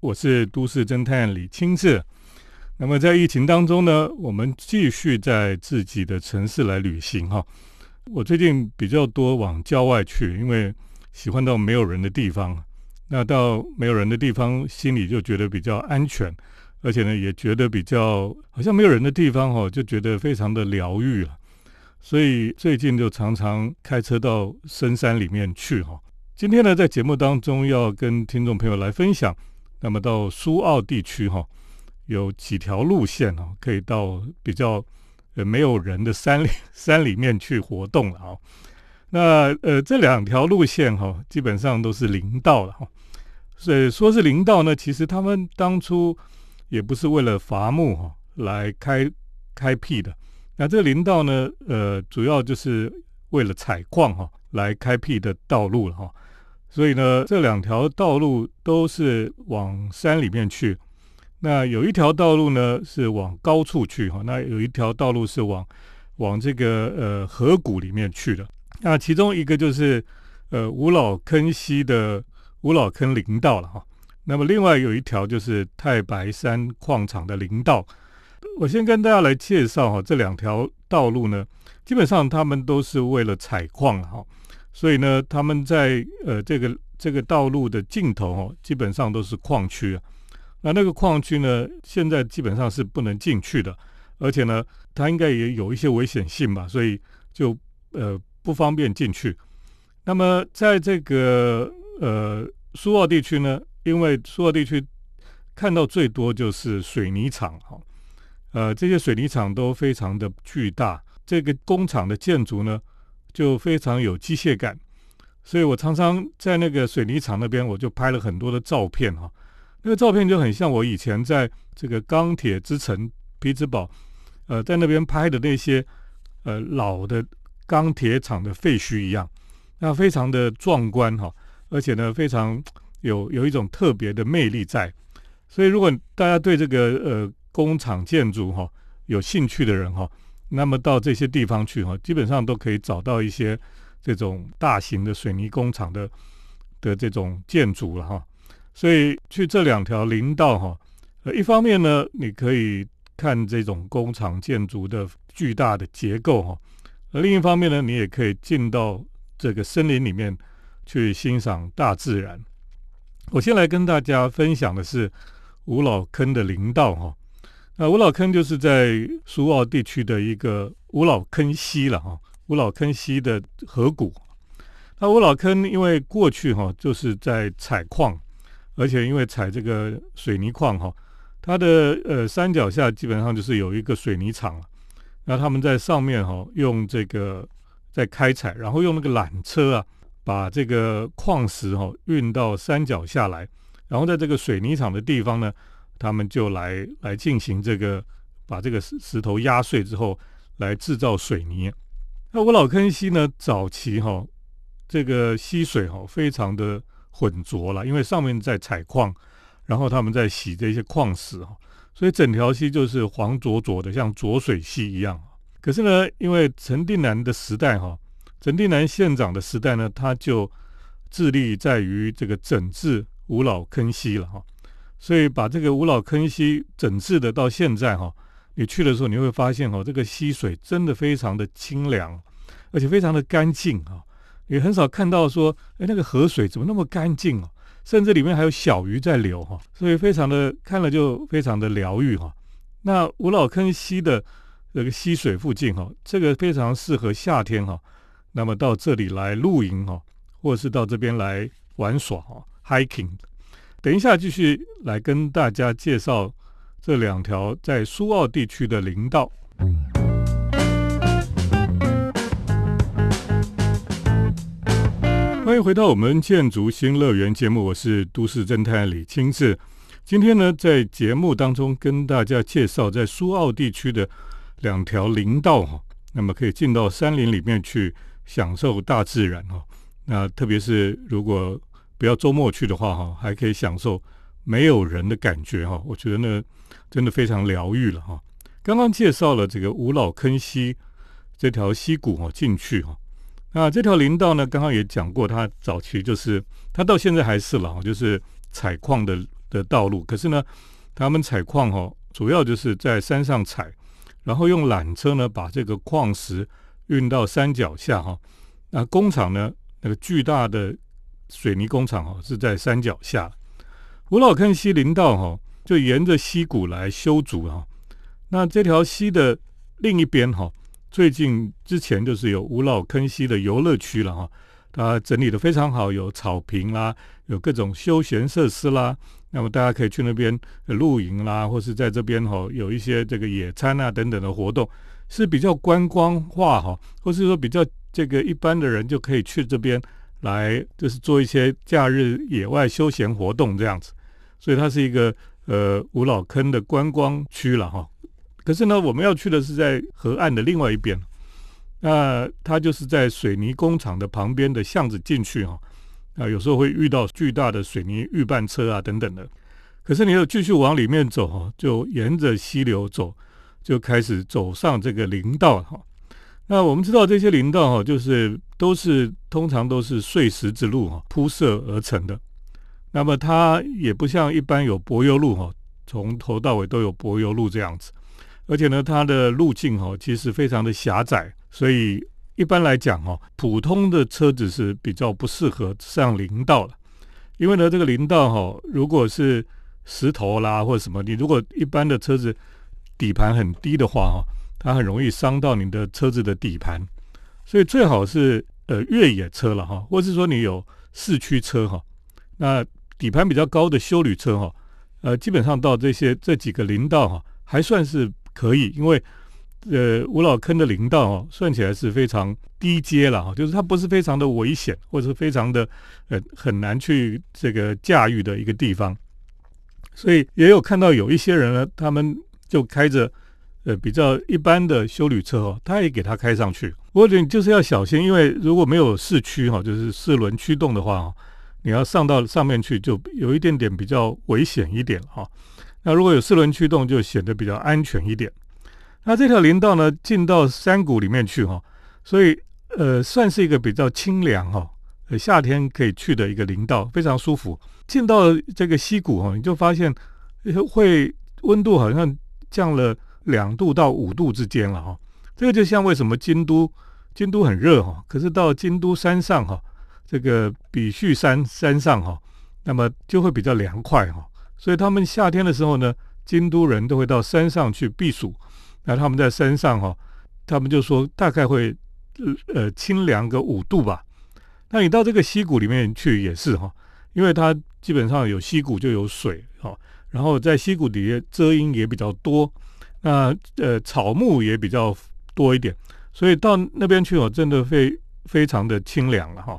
我是都市侦探李清志。那么在疫情当中呢，我们继续在自己的城市来旅行哈。我最近比较多往郊外去，因为喜欢到没有人的地方。那到没有人的地方，心里就觉得比较安全，而且呢，也觉得比较好像没有人的地方哈，就觉得非常的疗愈了。所以最近就常常开车到深山里面去哈。今天呢，在节目当中要跟听众朋友来分享，那么到苏澳地区哈，有几条路线哦，可以到比较呃没有人的山里 山里面去活动了啊。那呃这两条路线哈，基本上都是林道了哈。所以说是林道呢，其实他们当初也不是为了伐木哈来开开辟的。那这个林道呢，呃，主要就是为了采矿哈来开辟的道路了哈。所以呢，这两条道路都是往山里面去。那有一条道路呢是往高处去哈，那有一条道路是往往这个呃河谷里面去的。那其中一个就是呃五老坑溪的五老坑林道了哈。那么另外有一条就是太白山矿场的林道。我先跟大家来介绍哈，这两条道路呢，基本上他们都是为了采矿哈。所以呢，他们在呃这个这个道路的尽头哦，基本上都是矿区啊。那那个矿区呢，现在基本上是不能进去的，而且呢，它应该也有一些危险性吧，所以就呃不方便进去。那么在这个呃苏澳地区呢，因为苏澳地区看到最多就是水泥厂哈，呃这些水泥厂都非常的巨大，这个工厂的建筑呢。就非常有机械感，所以我常常在那个水泥厂那边，我就拍了很多的照片哈。那个照片就很像我以前在这个钢铁之城匹兹堡，呃，在那边拍的那些呃老的钢铁厂的废墟一样，那非常的壮观哈，而且呢非常有有一种特别的魅力在。所以如果大家对这个呃工厂建筑哈有兴趣的人哈。那么到这些地方去哈，基本上都可以找到一些这种大型的水泥工厂的的这种建筑了哈。所以去这两条林道哈，呃，一方面呢，你可以看这种工厂建筑的巨大的结构哈；而另一方面呢，你也可以进到这个森林里面去欣赏大自然。我先来跟大家分享的是五老坑的林道哈。那五老坑就是在苏澳地区的一个五老坑溪了哈，五老坑溪的河谷。那五老坑因为过去哈就是在采矿，而且因为采这个水泥矿哈，它的呃山脚下基本上就是有一个水泥厂那他们在上面哈用这个在开采，然后用那个缆车啊，把这个矿石哈运到山脚下来，然后在这个水泥厂的地方呢。他们就来来进行这个，把这个石石头压碎之后，来制造水泥。那五老坑溪呢，早期哈，这个溪水哈非常的浑浊了，因为上面在采矿，然后他们在洗这些矿石哈，所以整条溪就是黄浊浊的，像浊水溪一样。可是呢，因为陈定南的时代哈，陈定南县长的时代呢，他就致力在于这个整治五老坑溪了哈。所以把这个五老坑溪整治的到现在哈，你去的时候你会发现哈，这个溪水真的非常的清凉，而且非常的干净哈，也很少看到说，哎，那个河水怎么那么干净哦，甚至里面还有小鱼在流哈，所以非常的看了就非常的疗愈哈。那五老坑溪的这个溪水附近哈，这个非常适合夏天哈，那么到这里来露营哈，或者是到这边来玩耍哈，hiking。等一下，继续来跟大家介绍这两条在苏澳地区的林道。欢迎回到我们建筑新乐园节目，我是都市侦探李清志。今天呢，在节目当中跟大家介绍在苏澳地区的两条林道哈，那么可以进到山林里面去享受大自然哈。那特别是如果不要周末去的话，哈，还可以享受没有人的感觉，哈，我觉得那真的非常疗愈了，哈。刚刚介绍了这个五老坑溪这条溪谷，哈，进去，哈，那这条林道呢，刚刚也讲过，它早期就是它到现在还是了，就是采矿的的道路。可是呢，他们采矿哈，主要就是在山上采，然后用缆车呢把这个矿石运到山脚下哈。那工厂呢，那个巨大的水泥工厂哦是在山脚下。五老坑溪林道哈就沿着溪谷来修筑哈。那这条溪的另一边哈，最近之前就是有五老坑溪的游乐区了哈。它整理的非常好，有草坪啦，有各种休闲设施啦。那么大家可以去那边露营啦，或是在这边哈有一些这个野餐啊等等的活动，是比较观光化哈，或是说比较这个一般的人就可以去这边来，就是做一些假日野外休闲活动这样子。所以它是一个呃五老坑的观光区了哈。可是呢，我们要去的是在河岸的另外一边。那它就是在水泥工厂的旁边的巷子进去哈，啊，有时候会遇到巨大的水泥预拌车啊等等的。可是你要继续往里面走哈，就沿着溪流走，就开始走上这个林道哈。那我们知道这些林道哈，就是都是通常都是碎石之路哈铺设而成的。那么它也不像一般有柏油路哈，从头到尾都有柏油路这样子。而且呢，它的路径哈其实非常的狭窄。所以一般来讲哈，普通的车子是比较不适合上林道的，因为呢，这个林道哈，如果是石头啦或者什么，你如果一般的车子底盘很低的话哈，它很容易伤到你的车子的底盘。所以最好是呃越野车了哈，或是说你有四驱车哈，那底盘比较高的修旅车哈，呃，基本上到这些这几个林道哈，还算是可以，因为。呃，五老坑的林道哦，算起来是非常低阶了哈，就是它不是非常的危险，或者是非常的呃很难去这个驾驭的一个地方，所以也有看到有一些人呢，他们就开着呃比较一般的修旅车哦，他也给他开上去。不过你就是要小心，因为如果没有四驱哈，就是四轮驱动的话哦，你要上到上面去就有一点点比较危险一点哈。那如果有四轮驱动，就显得比较安全一点。那这条林道呢，进到山谷里面去哈，所以呃，算是一个比较清凉哈，夏天可以去的一个林道，非常舒服。进到这个溪谷哈，你就发现会温度好像降了两度到五度之间了哈。这个就像为什么京都京都很热哈，可是到京都山上哈，这个比须山山上哈，那么就会比较凉快哈。所以他们夏天的时候呢，京都人都会到山上去避暑。那他们在山上哈，他们就说大概会呃清凉个五度吧。那你到这个溪谷里面去也是哈，因为它基本上有溪谷就有水哈，然后在溪谷底下遮阴也比较多，那呃草木也比较多一点，所以到那边去哦，真的非非常的清凉了哈。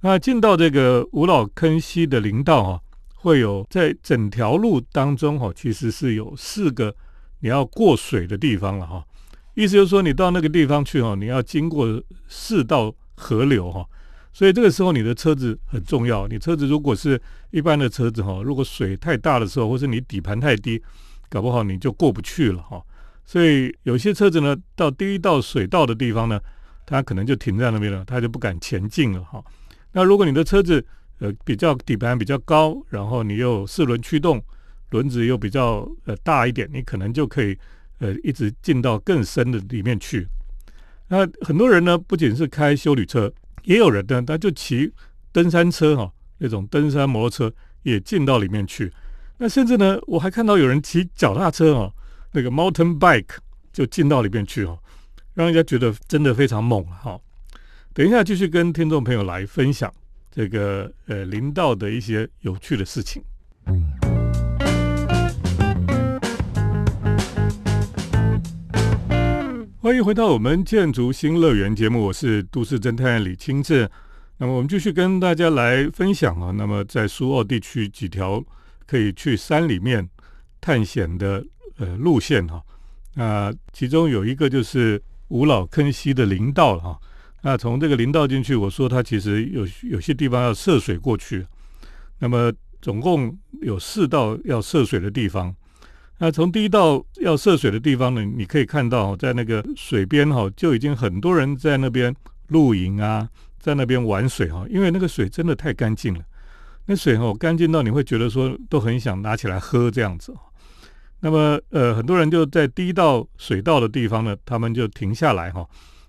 那进到这个五老坑溪的林道哈，会有在整条路当中哈，其实是有四个。你要过水的地方了哈，意思就是说你到那个地方去哈，你要经过四道河流哈，所以这个时候你的车子很重要。你车子如果是一般的车子哈，如果水太大的时候，或是你底盘太低，搞不好你就过不去了哈。所以有些车子呢，到第一道水道的地方呢，它可能就停在那边了，它就不敢前进了哈。那如果你的车子呃比较底盘比较高，然后你又四轮驱动。轮子又比较呃大一点，你可能就可以呃一直进到更深的里面去。那很多人呢，不仅是开修旅车，也有人呢，他就骑登山车哈，那种登山摩托车也进到里面去。那甚至呢，我还看到有人骑脚踏车哦，那个 mountain bike 就进到里面去哦，让人家觉得真的非常猛哈。等一下继续跟听众朋友来分享这个呃林道的一些有趣的事情。欢迎回到我们建筑新乐园节目，我是都市侦探李清志。那么我们继续跟大家来分享啊，那么在苏澳地区几条可以去山里面探险的呃路线哈。那其中有一个就是五老坑溪的林道哈。那从这个林道进去，我说它其实有有些地方要涉水过去。那么总共有四道要涉水的地方。那从第一道要涉水的地方呢，你可以看到，在那个水边哈，就已经很多人在那边露营啊，在那边玩水哈，因为那个水真的太干净了。那水哦干净到你会觉得说都很想拿起来喝这样子。那么呃，很多人就在第一道水道的地方呢，他们就停下来哈，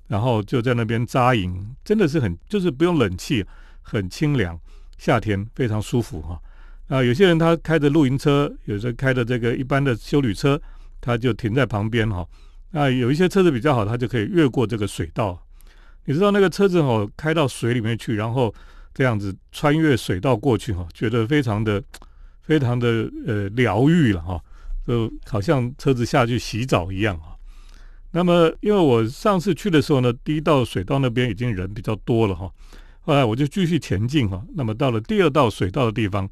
然后就在那边扎营，真的是很就是不用冷气，很清凉，夏天非常舒服哈。啊，有些人他开着露营车，有时候开的这个一般的修旅车，他就停在旁边哈。那有一些车子比较好，他就可以越过这个水道。你知道那个车子哦，开到水里面去，然后这样子穿越水道过去哈，觉得非常的、非常的呃疗愈了哈，就好像车子下去洗澡一样哈。那么因为我上次去的时候呢，第一道水道那边已经人比较多了哈，后来我就继续前进哈。那么到了第二道水道的地方。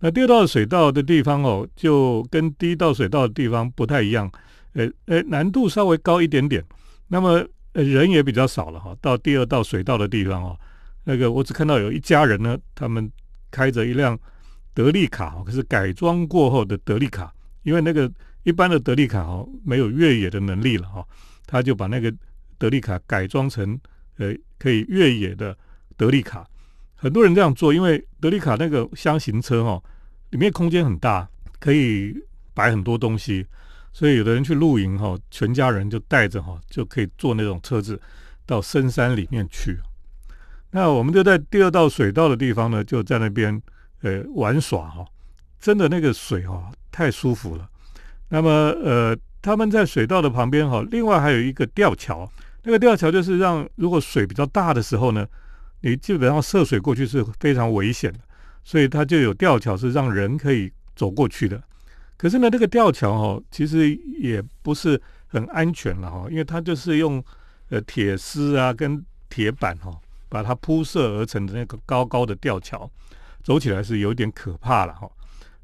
那第二道水道的地方哦，就跟第一道水道的地方不太一样，呃呃，难度稍微高一点点。那么呃人也比较少了哈。到第二道水道的地方哦，那个我只看到有一家人呢，他们开着一辆德利卡，可是改装过后的德利卡，因为那个一般的德利卡哦没有越野的能力了哈，他就把那个德利卡改装成呃可以越野的德利卡。很多人这样做，因为德利卡那个箱型车哈。里面空间很大，可以摆很多东西，所以有的人去露营哈，全家人就带着哈，就可以坐那种车子到深山里面去。那我们就在第二道水道的地方呢，就在那边呃玩耍哈，真的那个水哈太舒服了。那么呃，他们在水道的旁边哈，另外还有一个吊桥，那个吊桥就是让如果水比较大的时候呢，你基本上涉水过去是非常危险的。所以它就有吊桥，是让人可以走过去的。可是呢，这个吊桥哦，其实也不是很安全了哈，因为它就是用呃铁丝啊跟铁板哈，把它铺设而成的那个高高的吊桥，走起来是有点可怕了哈。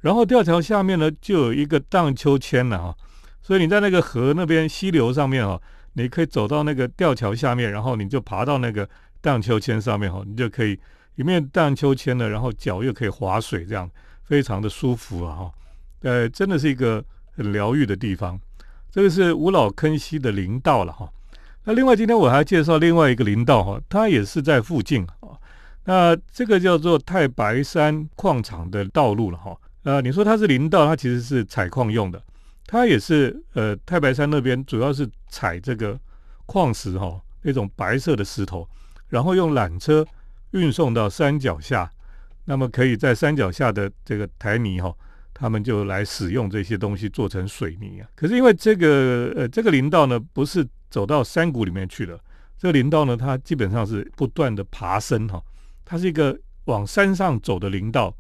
然后吊桥下面呢，就有一个荡秋千了哈，所以你在那个河那边溪流上面哦，你可以走到那个吊桥下面，然后你就爬到那个荡秋千上面哈，你就可以。里面荡秋千的，然后脚又可以划水，这样非常的舒服啊！哈，呃，真的是一个很疗愈的地方。这个是五老坑溪的林道了哈。那另外今天我还介绍另外一个林道哈，它也是在附近啊。那这个叫做太白山矿场的道路了哈。呃，你说它是林道，它其实是采矿用的。它也是呃太白山那边主要是采这个矿石哈，那种白色的石头，然后用缆车。运送到山脚下，那么可以在山脚下的这个台泥哈，他们就来使用这些东西做成水泥啊。可是因为这个呃这个林道呢，不是走到山谷里面去了，这个林道呢，它基本上是不断的爬升哈，它是一个往山上走的林道，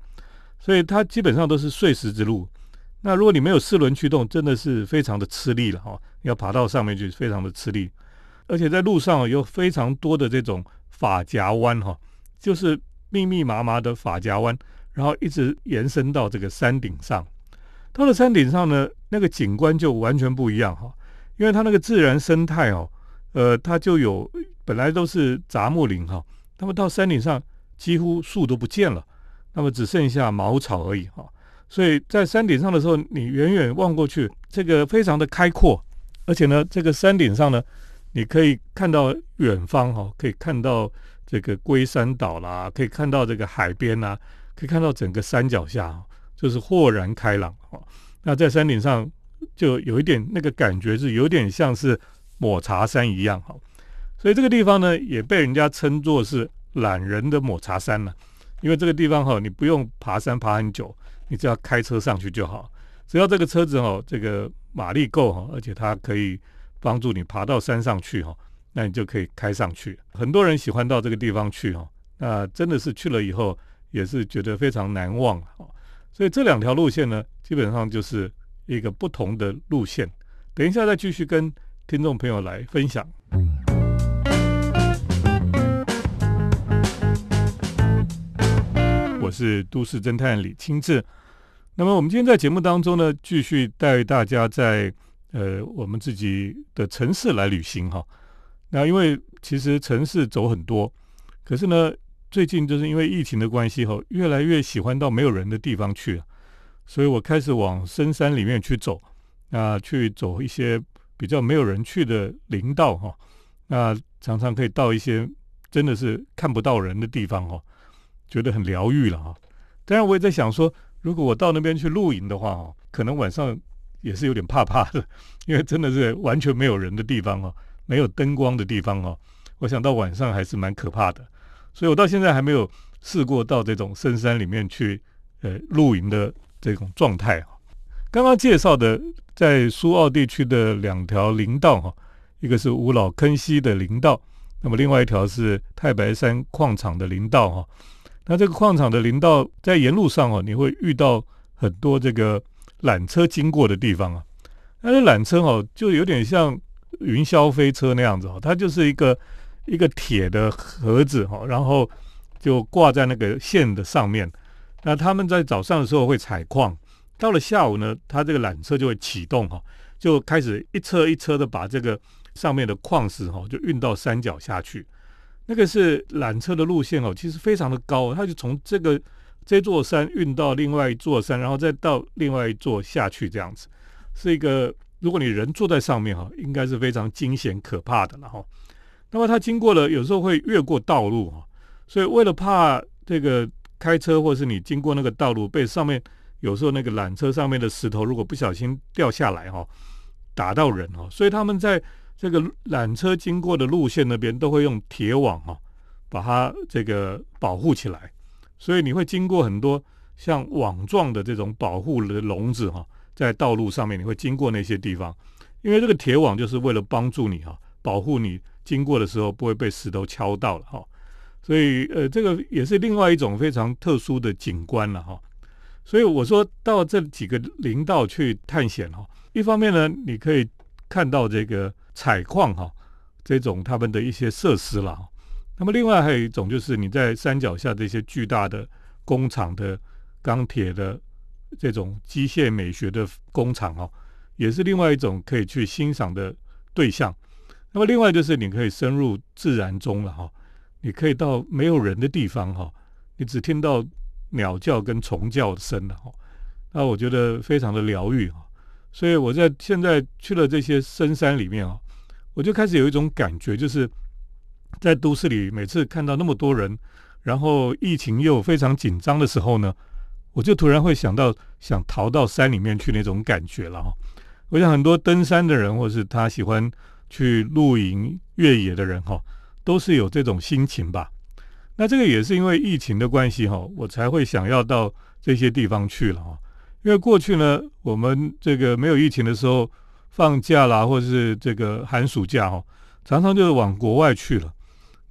所以它基本上都是碎石之路。那如果你没有四轮驱动，真的是非常的吃力了哈，要爬到上面去非常的吃力，而且在路上有非常多的这种法夹弯哈。就是密密麻麻的法夹湾，然后一直延伸到这个山顶上。到了山顶上呢，那个景观就完全不一样哈，因为它那个自然生态哦，呃，它就有本来都是杂木林哈，那么到山顶上几乎树都不见了，那么只剩下茅草而已哈。所以在山顶上的时候，你远远望过去，这个非常的开阔，而且呢，这个山顶上呢，你可以看到远方哈，可以看到。这个龟山岛啦，可以看到这个海边呐，可以看到整个山脚下，就是豁然开朗哈。那在山顶上就有一点那个感觉，是有点像是抹茶山一样哈。所以这个地方呢，也被人家称作是懒人的抹茶山了，因为这个地方哈，你不用爬山爬很久，你只要开车上去就好。只要这个车子哈，这个马力够哈，而且它可以帮助你爬到山上去哈。那你就可以开上去。很多人喜欢到这个地方去哈，那真的是去了以后也是觉得非常难忘哈。所以这两条路线呢，基本上就是一个不同的路线。等一下再继续跟听众朋友来分享。我是都市侦探李清志。那么我们今天在节目当中呢，继续带大家在呃我们自己的城市来旅行哈。那因为其实城市走很多，可是呢，最近就是因为疫情的关系哈，越来越喜欢到没有人的地方去，所以我开始往深山里面去走，那去走一些比较没有人去的林道哈，那常常可以到一些真的是看不到人的地方哈，觉得很疗愈了哈。当然，我也在想说，如果我到那边去露营的话，哦，可能晚上也是有点怕怕的，因为真的是完全没有人的地方哦，没有灯光的地方哦，我想到晚上还是蛮可怕的。所以我到现在还没有试过到这种深山里面去，呃，露营的这种状态啊。刚刚介绍的在苏澳地区的两条林道哈，一个是五老坑溪的林道，那么另外一条是太白山矿场的林道哈。那这个矿场的林道在沿路上哦，你会遇到很多这个缆车经过的地方啊。那这缆车哦，就有点像云霄飞车那样子哦，它就是一个一个铁的盒子哈，然后就挂在那个线的上面。那他们在早上的时候会采矿。到了下午呢，它这个缆车就会启动哈，就开始一车一车的把这个上面的矿石哈就运到山脚下去。那个是缆车的路线哦，其实非常的高，它就从这个这座山运到另外一座山，然后再到另外一座下去这样子，是一个如果你人坐在上面哈，应该是非常惊险可怕的了哈。那么它经过了，有时候会越过道路哈，所以为了怕这个开车或是你经过那个道路被上面。有时候那个缆车上面的石头如果不小心掉下来哈，打到人哈，所以他们在这个缆车经过的路线那边都会用铁网哈，把它这个保护起来。所以你会经过很多像网状的这种保护的笼子哈，在道路上面你会经过那些地方，因为这个铁网就是为了帮助你哈，保护你经过的时候不会被石头敲到了哈。所以呃，这个也是另外一种非常特殊的景观了哈。所以我说到这几个林道去探险哈，一方面呢，你可以看到这个采矿哈，这种他们的一些设施了。那么另外还有一种就是你在山脚下这些巨大的工厂的钢铁的这种机械美学的工厂哦，也是另外一种可以去欣赏的对象。那么另外就是你可以深入自然中了哈，你可以到没有人的地方哈，你只听到。鸟叫跟虫叫声哈，那我觉得非常的疗愈哈，所以我在现在去了这些深山里面啊，我就开始有一种感觉，就是在都市里每次看到那么多人，然后疫情又非常紧张的时候呢，我就突然会想到想逃到山里面去那种感觉了哈。我想很多登山的人，或是他喜欢去露营越野的人哈，都是有这种心情吧。那这个也是因为疫情的关系哈，我才会想要到这些地方去了哈。因为过去呢，我们这个没有疫情的时候，放假啦，或者是这个寒暑假哈，常常就是往国外去了。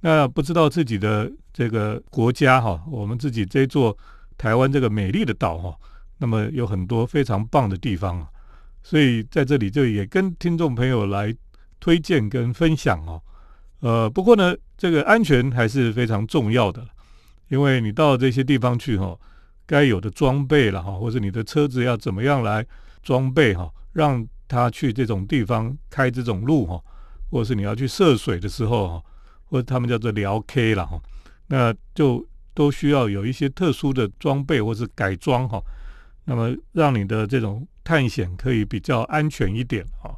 那不知道自己的这个国家哈，我们自己这座台湾这个美丽的岛哈，那么有很多非常棒的地方。所以在这里就也跟听众朋友来推荐跟分享哦。呃，不过呢。这个安全还是非常重要的，因为你到这些地方去哈，该有的装备了哈，或者你的车子要怎么样来装备哈，让他去这种地方开这种路哈，或者是你要去涉水的时候哈，或者他们叫做聊 K 了哈，那就都需要有一些特殊的装备或是改装哈，那么让你的这种探险可以比较安全一点哈。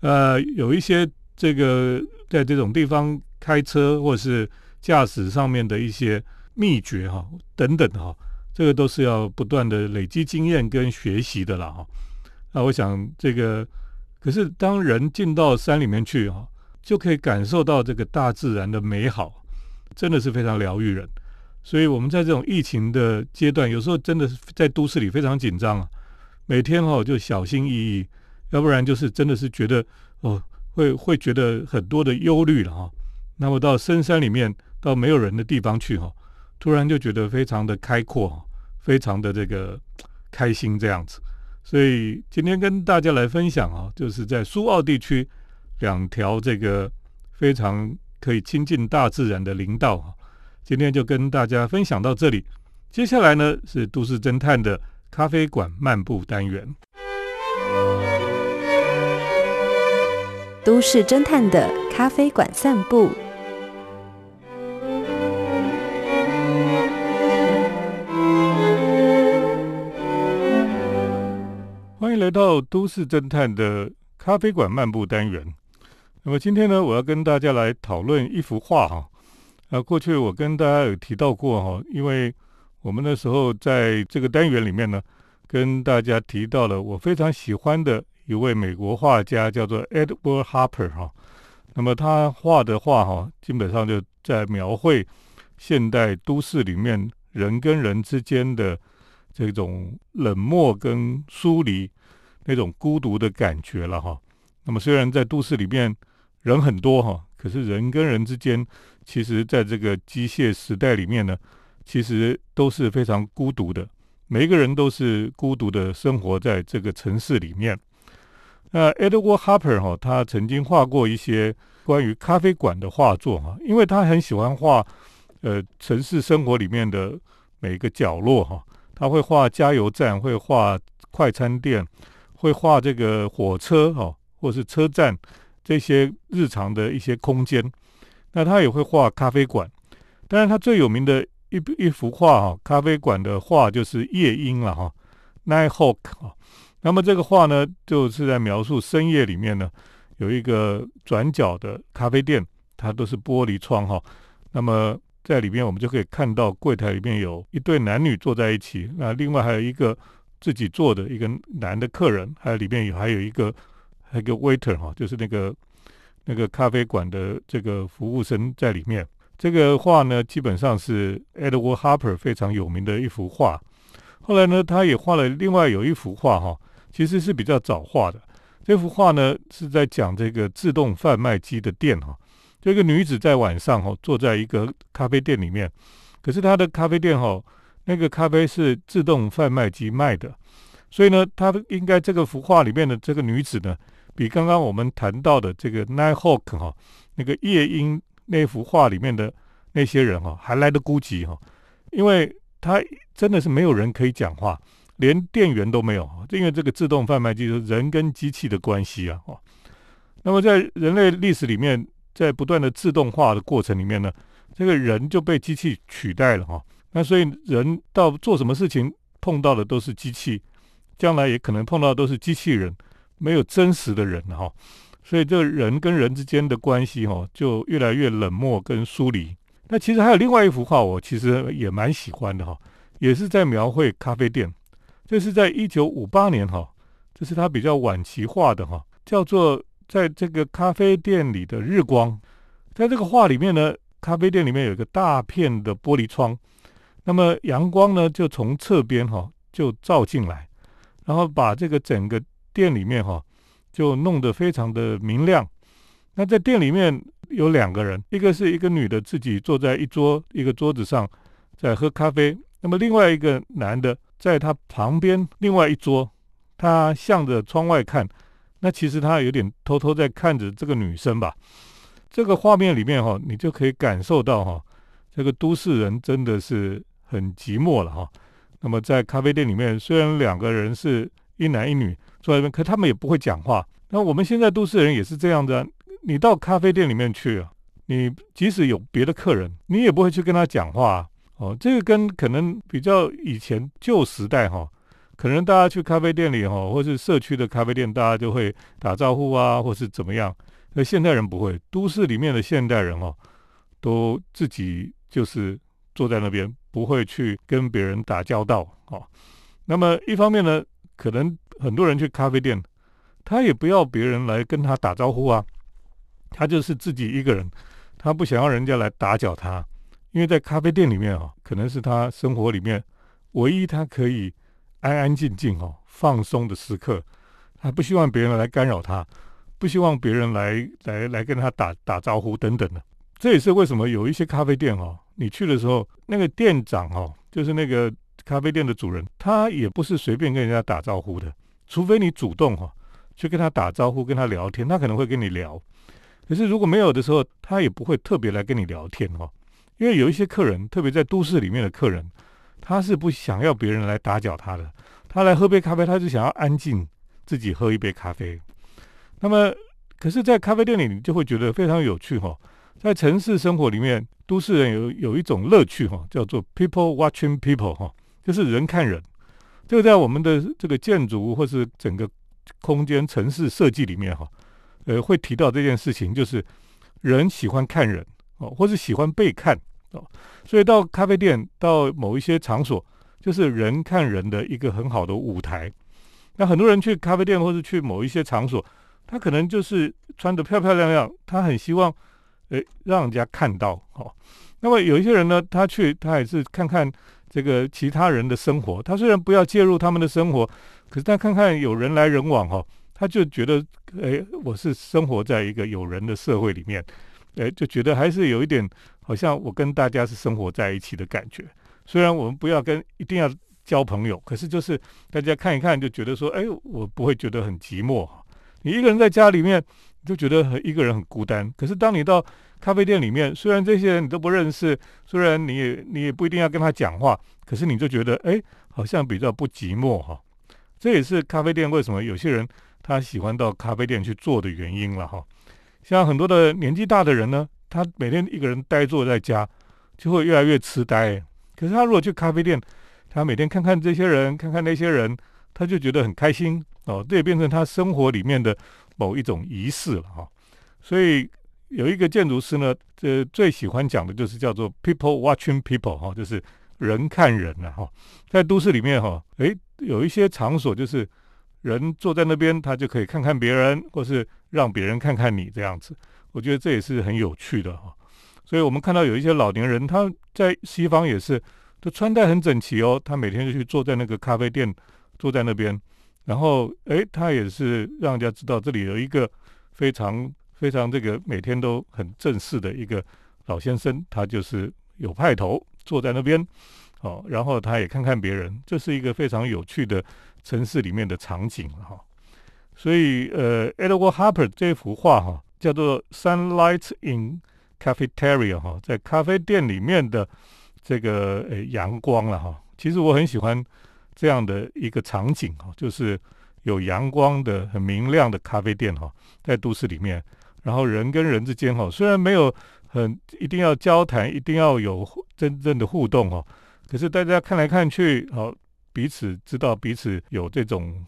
呃，有一些这个在这种地方。开车或者是驾驶上面的一些秘诀哈，等等哈，这个都是要不断的累积经验跟学习的啦哈。那我想这个，可是当人进到山里面去哈，就可以感受到这个大自然的美好，真的是非常疗愈人。所以我们在这种疫情的阶段，有时候真的是在都市里非常紧张啊，每天哈就小心翼翼，要不然就是真的是觉得哦，会会觉得很多的忧虑了哈。那么到深山里面，到没有人的地方去哈，突然就觉得非常的开阔，非常的这个开心这样子。所以今天跟大家来分享啊，就是在苏澳地区两条这个非常可以亲近大自然的林道哈。今天就跟大家分享到这里，接下来呢是都市侦探的咖啡馆漫步单元。都市侦探的咖啡馆散步。欢迎来到都市侦探的咖啡馆漫步单元。那么今天呢，我要跟大家来讨论一幅画哈。啊，过去我跟大家有提到过哈，因为我们那时候在这个单元里面呢，跟大家提到了我非常喜欢的一位美国画家，叫做 Edward Hopper 哈。那么他画的画哈，基本上就在描绘现代都市里面人跟人之间的这种冷漠跟疏离，那种孤独的感觉了哈。那么虽然在都市里面人很多哈，可是人跟人之间，其实在这个机械时代里面呢。其实都是非常孤独的，每一个人都是孤独的生活在这个城市里面。那 Edward Hopper 哈，他曾经画过一些关于咖啡馆的画作哈，因为他很喜欢画呃城市生活里面的每一个角落哈，他会画加油站，会画快餐店，会画这个火车哈，或是车站这些日常的一些空间。那他也会画咖啡馆，当然他最有名的。一一幅画哈，咖啡馆的画就是夜莺了哈，Night Hawk 啊。那么这个画呢，就是在描述深夜里面呢，有一个转角的咖啡店，它都是玻璃窗哈。那么在里面，我们就可以看到柜台里面有一对男女坐在一起，那另外还有一个自己坐的一个男的客人，还有里面有还有一个还有一个 waiter 哈，就是那个那个咖啡馆的这个服务生在里面。这个画呢，基本上是 Edward Harper 非常有名的一幅画。后来呢，他也画了另外有一幅画，哈，其实是比较早画的。这幅画呢，是在讲这个自动贩卖机的店，哈，这个女子在晚上，哈，坐在一个咖啡店里面，可是她的咖啡店，哈，那个咖啡是自动贩卖机卖的，所以呢，她应该这个幅画里面的这个女子呢，比刚刚我们谈到的这个 Night Hawk 哈，那个夜莺。那幅画里面的那些人哈，还来得孤寂哈，因为她真的是没有人可以讲话，连电源都没有，因为这个自动贩卖机是人跟机器的关系啊。哦，那么在人类历史里面，在不断的自动化的过程里面呢，这个人就被机器取代了哈。那所以人到做什么事情碰到的都是机器，将来也可能碰到都是机器人，没有真实的人哈。所以，这个人跟人之间的关系，哈，就越来越冷漠跟疏离。那其实还有另外一幅画，我其实也蛮喜欢的，哈，也是在描绘咖啡店。这是在一九五八年，哈，这是他比较晚期画的，哈，叫做在这个咖啡店里的日光。在这个画里面呢，咖啡店里面有一个大片的玻璃窗，那么阳光呢就从侧边，哈，就照进来，然后把这个整个店里面，哈。就弄得非常的明亮。那在店里面有两个人，一个是一个女的自己坐在一桌一个桌子上在喝咖啡，那么另外一个男的在他旁边另外一桌，他向着窗外看。那其实他有点偷偷在看着这个女生吧。这个画面里面哈，你就可以感受到哈，这个都市人真的是很寂寞了哈。那么在咖啡店里面，虽然两个人是一男一女。坐在那边，可他们也不会讲话。那我们现在都市人也是这样子。你到咖啡店里面去啊，你即使有别的客人，你也不会去跟他讲话。哦，这个跟可能比较以前旧时代哈，可能大家去咖啡店里哈，或是社区的咖啡店，大家就会打招呼啊，或是怎么样。那现代人不会，都市里面的现代人哦，都自己就是坐在那边，不会去跟别人打交道。哦，那么一方面呢，可能。很多人去咖啡店，他也不要别人来跟他打招呼啊，他就是自己一个人，他不想要人家来打搅他，因为在咖啡店里面啊，可能是他生活里面唯一他可以安安静静哦放松的时刻，他不希望别人来干扰他，不希望别人来来来跟他打打招呼等等的。这也是为什么有一些咖啡店哦，你去的时候，那个店长哦，就是那个咖啡店的主人，他也不是随便跟人家打招呼的。除非你主动哈去跟他打招呼、跟他聊天，他可能会跟你聊。可是如果没有的时候，他也不会特别来跟你聊天哦。因为有一些客人，特别在都市里面的客人，他是不想要别人来打搅他的。他来喝杯咖啡，他就想要安静自己喝一杯咖啡。那么，可是，在咖啡店里，你就会觉得非常有趣哈。在城市生活里面，都市人有有一种乐趣哈，叫做 people watching people 哈，就是人看人。这个在我们的这个建筑或是整个空间城市设计里面哈，呃，会提到这件事情，就是人喜欢看人哦，或是喜欢被看，哦。所以到咖啡店，到某一些场所，就是人看人的一个很好的舞台。那很多人去咖啡店或是去某一些场所，他可能就是穿得漂漂亮亮，他很希望，诶，让人家看到哦。那么有一些人呢，他去他也是看看这个其他人的生活。他虽然不要介入他们的生活，可是他看看有人来人往哈，他就觉得，诶，我是生活在一个有人的社会里面，诶，就觉得还是有一点好像我跟大家是生活在一起的感觉。虽然我们不要跟一定要。交朋友，可是就是大家看一看就觉得说，哎，我不会觉得很寂寞。你一个人在家里面就觉得很一个人很孤单。可是当你到咖啡店里面，虽然这些人你都不认识，虽然你也你也不一定要跟他讲话，可是你就觉得，哎，好像比较不寂寞哈。这也是咖啡店为什么有些人他喜欢到咖啡店去做的原因了哈。像很多的年纪大的人呢，他每天一个人呆坐在家，就会越来越痴呆。可是他如果去咖啡店，他每天看看这些人，看看那些人，他就觉得很开心哦。这也变成他生活里面的某一种仪式了哈。所以有一个建筑师呢，这最喜欢讲的就是叫做 “people watching people” 哈，就是人看人了哈。在都市里面哈，诶，有一些场所就是人坐在那边，他就可以看看别人，或是让别人看看你这样子。我觉得这也是很有趣的哈。所以我们看到有一些老年人，他在西方也是。就穿戴很整齐哦，他每天就去坐在那个咖啡店，坐在那边，然后诶，他也是让人家知道这里有一个非常非常这个每天都很正式的一个老先生，他就是有派头坐在那边，哦，然后他也看看别人，这是一个非常有趣的城市里面的场景哈。所以呃，Edward Harper 这幅画哈叫做 Sunlight in Cafeteria 哈，在咖啡店里面的。这个呃阳光了哈，其实我很喜欢这样的一个场景哈，就是有阳光的很明亮的咖啡店哈，在都市里面，然后人跟人之间哈，虽然没有很一定要交谈，一定要有真正的互动哈，可是大家看来看去哦，彼此知道彼此有这种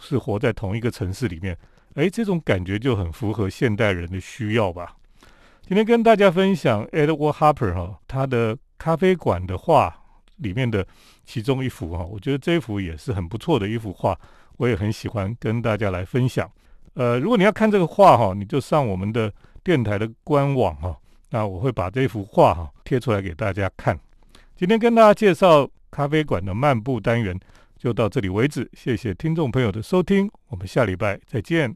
是活在同一个城市里面，哎，这种感觉就很符合现代人的需要吧。今天跟大家分享 Edward Harper 哈，他的。咖啡馆的画里面的其中一幅哈，我觉得这一幅也是很不错的一幅画，我也很喜欢跟大家来分享。呃，如果你要看这个画哈，你就上我们的电台的官网哈，那我会把这幅画哈贴出来给大家看。今天跟大家介绍咖啡馆的漫步单元就到这里为止，谢谢听众朋友的收听，我们下礼拜再见。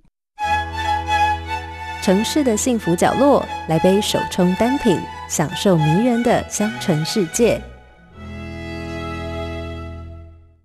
城市的幸福角落，来杯手冲单品。享受迷人的香醇世界。